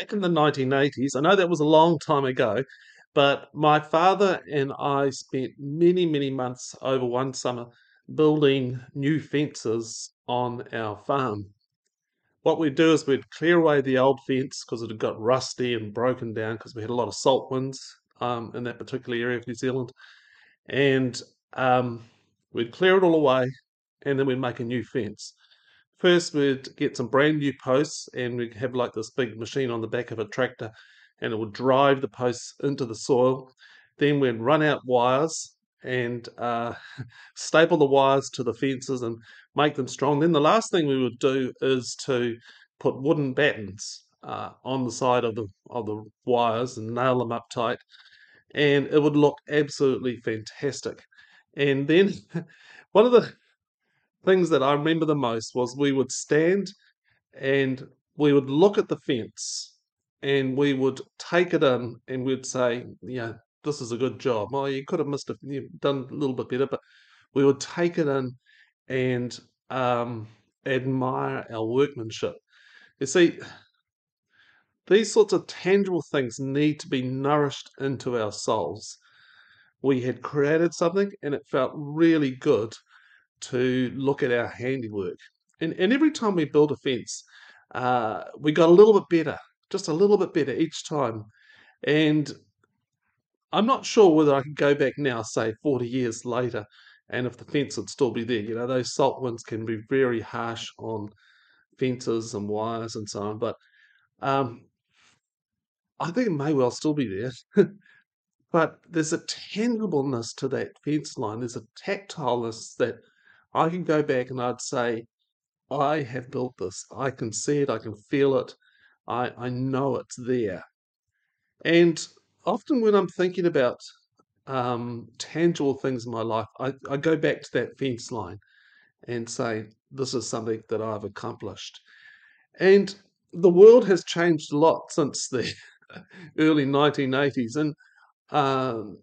back in the 1980s, I know that was a long time ago, but my father and I spent many, many months over one summer building new fences on our farm. What we'd do is we'd clear away the old fence because it had got rusty and broken down because we had a lot of salt winds um, in that particular area of New Zealand. And um, we'd clear it all away and then we'd make a new fence. First, we'd get some brand new posts and we'd have like this big machine on the back of a tractor and it would drive the posts into the soil. Then we'd run out wires and uh, staple the wires to the fences and make them strong. Then the last thing we would do is to put wooden battens uh, on the side of the of the wires and nail them up tight, and it would look absolutely fantastic. And then one of the things that I remember the most was we would stand and we would look at the fence and we would take it in and we'd say, yeah, this is a good job. Well, you could have missed a, you've done a little bit better, but we would take it in and um, admire our workmanship. You see, these sorts of tangible things need to be nourished into our souls. We had created something and it felt really good to look at our handiwork. And, and every time we built a fence, uh, we got a little bit better, just a little bit better each time. And I'm not sure whether I could go back now, say 40 years later, and if the fence would still be there. You know, those salt winds can be very harsh on fences and wires and so on, but um, I think it may well still be there. but there's a tangibleness to that fence line. There's a tactileness that I can go back and I'd say, I have built this. I can see it. I can feel it. I, I know it's there. And often when I'm thinking about um, tangible things in my life, I, I go back to that fence line and say, this is something that I've accomplished. And the world has changed a lot since the early 1980s. And um,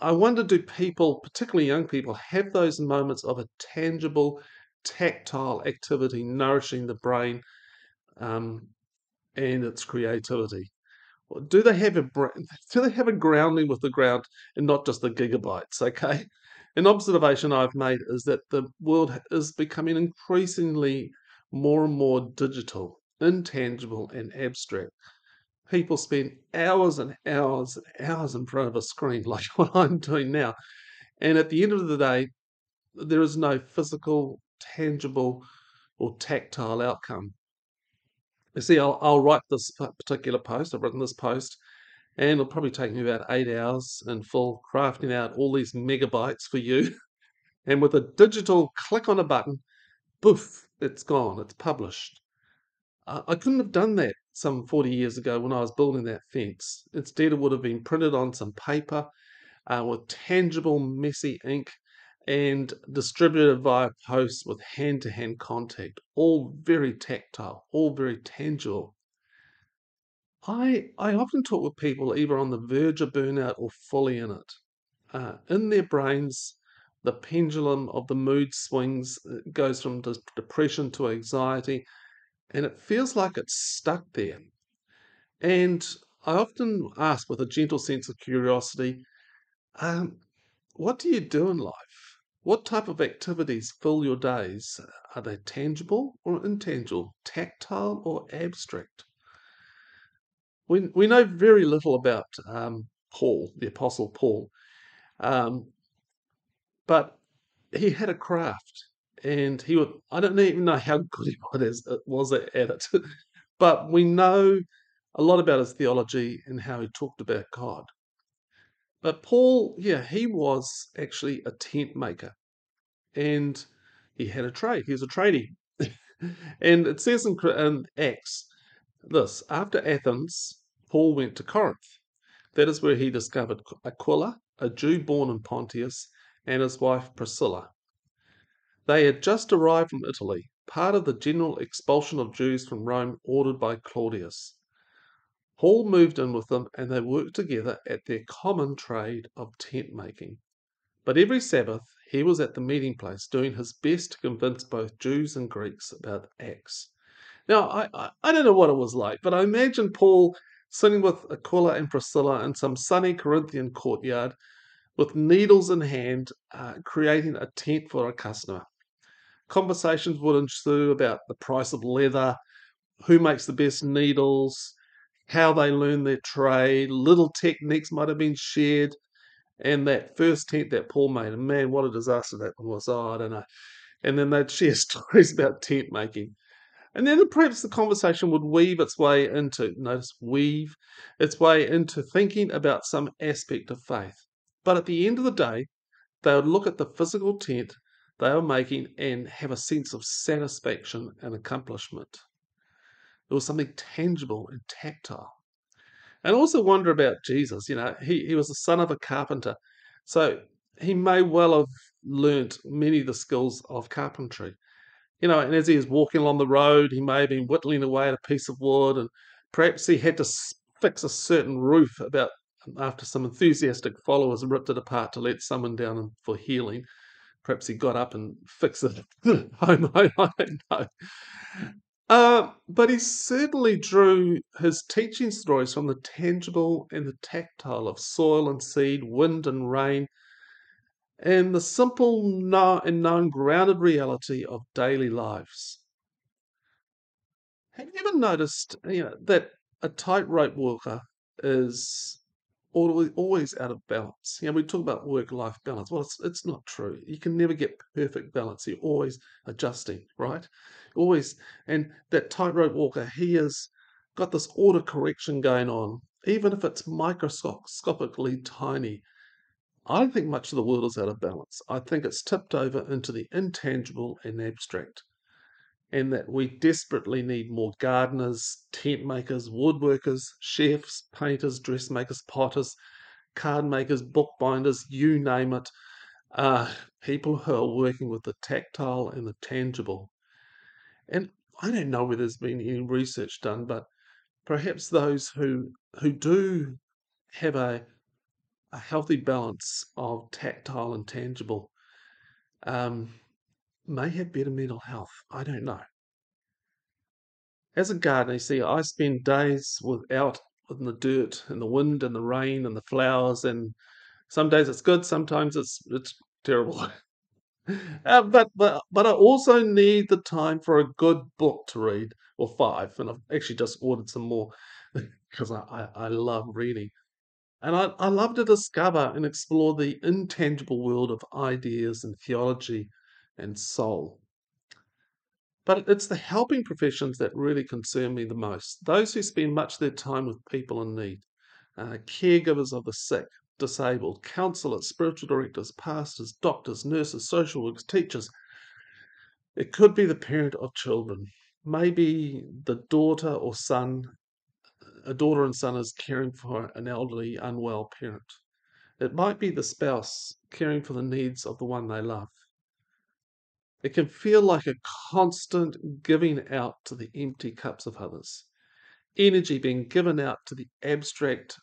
I wonder do people, particularly young people, have those moments of a tangible, tactile activity nourishing the brain um, and its creativity? do they have a do they have a grounding with the ground and not just the gigabytes? Okay, an observation I've made is that the world is becoming increasingly more and more digital, intangible, and abstract. People spend hours and hours and hours in front of a screen, like what I'm doing now, and at the end of the day, there is no physical, tangible, or tactile outcome. You see, I'll, I'll write this particular post. I've written this post, and it'll probably take me about eight hours in full crafting out all these megabytes for you. and with a digital click on a button, poof, it's gone. It's published. Uh, I couldn't have done that some 40 years ago when I was building that fence. Instead, it would have been printed on some paper uh, with tangible, messy ink and distributed via post with hand to hand contact, all very tactile, all very tangible. I, I often talk with people either on the verge of burnout or fully in it. Uh, in their brains, the pendulum of the mood swings it uh, goes from de- depression to anxiety, and it feels like it's stuck there. And I often ask with a gentle sense of curiosity, um, what do you do in life? What type of activities fill your days? Are they tangible or intangible, tactile or abstract? We, we know very little about um, Paul, the Apostle Paul, um, but he had a craft and he would, I don't even know how good he was uh, at it, but we know a lot about his theology and how he talked about God. But Paul, yeah, he was actually a tent maker and he had a trade. He was a tradie. and it says in, in Acts this after Athens, Paul went to Corinth. That is where he discovered Aquila, a Jew born in Pontius, and his wife Priscilla. They had just arrived from Italy, part of the general expulsion of Jews from Rome ordered by Claudius. Paul moved in with them and they worked together at their common trade of tent making. But every Sabbath he was at the meeting place doing his best to convince both Jews and Greeks about Acts. Now, I, I, I don't know what it was like, but I imagine Paul sitting with Aquila and Priscilla in some sunny Corinthian courtyard with needles in hand, uh, creating a tent for a customer. Conversations would ensue about the price of leather, who makes the best needles, how they learn their trade, little techniques might have been shared, and that first tent that Paul made, and man, what a disaster that one was. Oh, I don't know. And then they'd share stories about tent making. And then perhaps the conversation would weave its way into, notice, weave its way into thinking about some aspect of faith. But at the end of the day, they would look at the physical tent they were making and have a sense of satisfaction and accomplishment. There was something tangible and tactile. And also wonder about Jesus. You know, he, he was the son of a carpenter. So he may well have learnt many of the skills of carpentry you know, and as he was walking along the road, he may have been whittling away at a piece of wood, and perhaps he had to fix a certain roof about after some enthusiastic followers ripped it apart to let someone down for healing. Perhaps he got up and fixed it. I, I don't know. Uh, but he certainly drew his teaching stories from the tangible and the tactile of soil and seed, wind and rain, and the simple and known grounded reality of daily lives. Have you ever noticed you know, that a tightrope walker is always, always out of balance? You know, we talk about work-life balance. Well, it's, it's not true. You can never get perfect balance. You're always adjusting, right? Always. And that tightrope walker, he has got this auto correction going on, even if it's microscopically tiny I don't think much of the world is out of balance. I think it's tipped over into the intangible and abstract, and that we desperately need more gardeners, tent makers, woodworkers, chefs, painters, dressmakers, potters, card makers, bookbinders, you name it. Uh, people who are working with the tactile and the tangible. And I don't know whether there's been any research done, but perhaps those who who do have a a healthy balance of tactile and tangible um, may have better mental health. I don't know. As a gardener, you see, I spend days without in the dirt and the wind and the rain and the flowers, and some days it's good, sometimes it's it's terrible. uh, but but but I also need the time for a good book to read, or five, and I've actually just ordered some more because I, I, I love reading. And I, I love to discover and explore the intangible world of ideas and theology and soul. But it's the helping professions that really concern me the most. Those who spend much of their time with people in need, uh, caregivers of the sick, disabled, counselors, spiritual directors, pastors, doctors, nurses, social workers, teachers. It could be the parent of children, maybe the daughter or son a daughter and son is caring for an elderly, unwell parent. It might be the spouse caring for the needs of the one they love. It can feel like a constant giving out to the empty cups of others. Energy being given out to the abstract,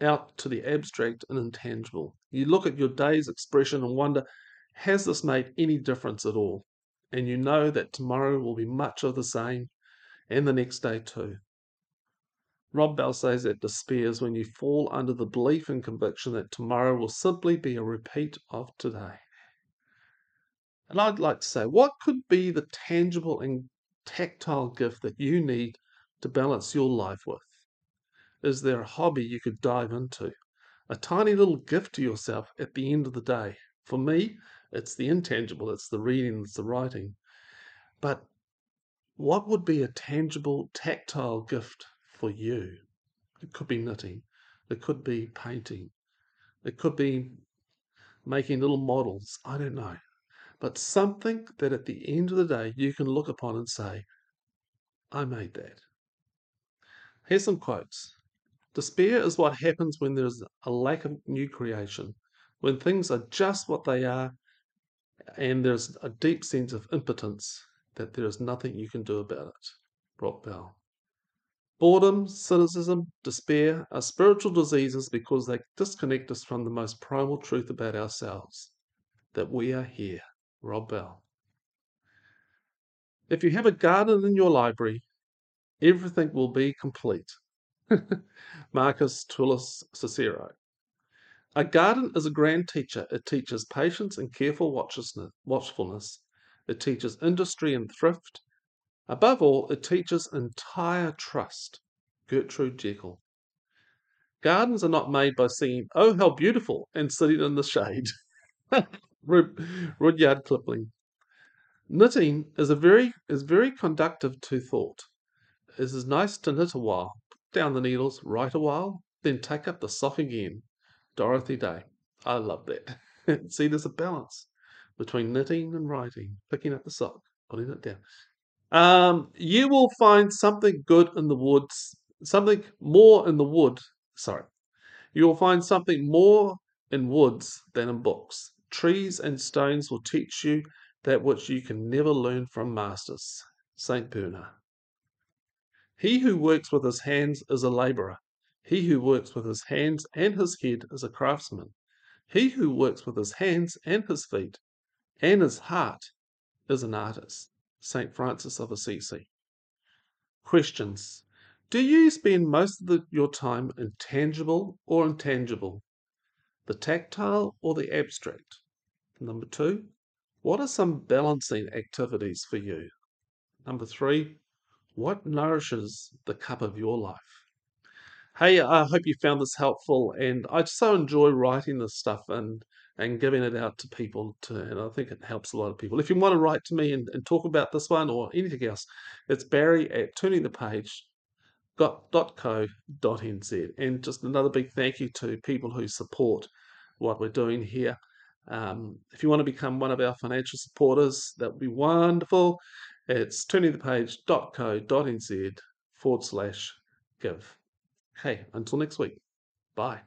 out to the abstract and intangible. You look at your day's expression and wonder, has this made any difference at all? And you know that tomorrow will be much of the same, and the next day too. Rob Bell says that despair is when you fall under the belief and conviction that tomorrow will simply be a repeat of today. And I'd like to say, what could be the tangible and tactile gift that you need to balance your life with? Is there a hobby you could dive into? A tiny little gift to yourself at the end of the day. For me, it's the intangible, it's the reading, it's the writing. But what would be a tangible, tactile gift for you. It could be knitting, it could be painting, it could be making little models. I don't know. But something that at the end of the day you can look upon and say, I made that. Here's some quotes. Despair is what happens when there's a lack of new creation, when things are just what they are, and there's a deep sense of impotence that there is nothing you can do about it. Rob Bell. Boredom, cynicism, despair are spiritual diseases because they disconnect us from the most primal truth about ourselves that we are here. Rob Bell. If you have a garden in your library, everything will be complete. Marcus Tullius Cicero. A garden is a grand teacher. It teaches patience and careful watchfulness. It teaches industry and thrift. Above all, it teaches entire trust. Gertrude Jekyll. Gardens are not made by singing, Oh, how beautiful, and sitting in the shade. Rudyard Kipling. Knitting is a very is very conductive to thought. It is nice to knit a while, put down the needles, write a while, then take up the sock again. Dorothy Day. I love that. See, there's a balance between knitting and writing, picking up the sock, putting it down. Um, you will find something good in the woods, something more in the wood. Sorry, you will find something more in woods than in books. Trees and stones will teach you that which you can never learn from masters. St. Bernard. He who works with his hands is a labourer. He who works with his hands and his head is a craftsman. He who works with his hands and his feet and his heart is an artist. St. Francis of Assisi. Questions. Do you spend most of the, your time in tangible or intangible? The tactile or the abstract? Number two, what are some balancing activities for you? Number three, what nourishes the cup of your life? Hey, I hope you found this helpful, and I just so enjoy writing this stuff and and giving it out to people to, and I think it helps a lot of people. If you want to write to me and, and talk about this one or anything else, it's Barry at turningthepage.co.nz. And just another big thank you to people who support what we're doing here. Um, if you want to become one of our financial supporters, that would be wonderful. It's turningthepage.co.nz forward slash give. Hey, until next week. Bye.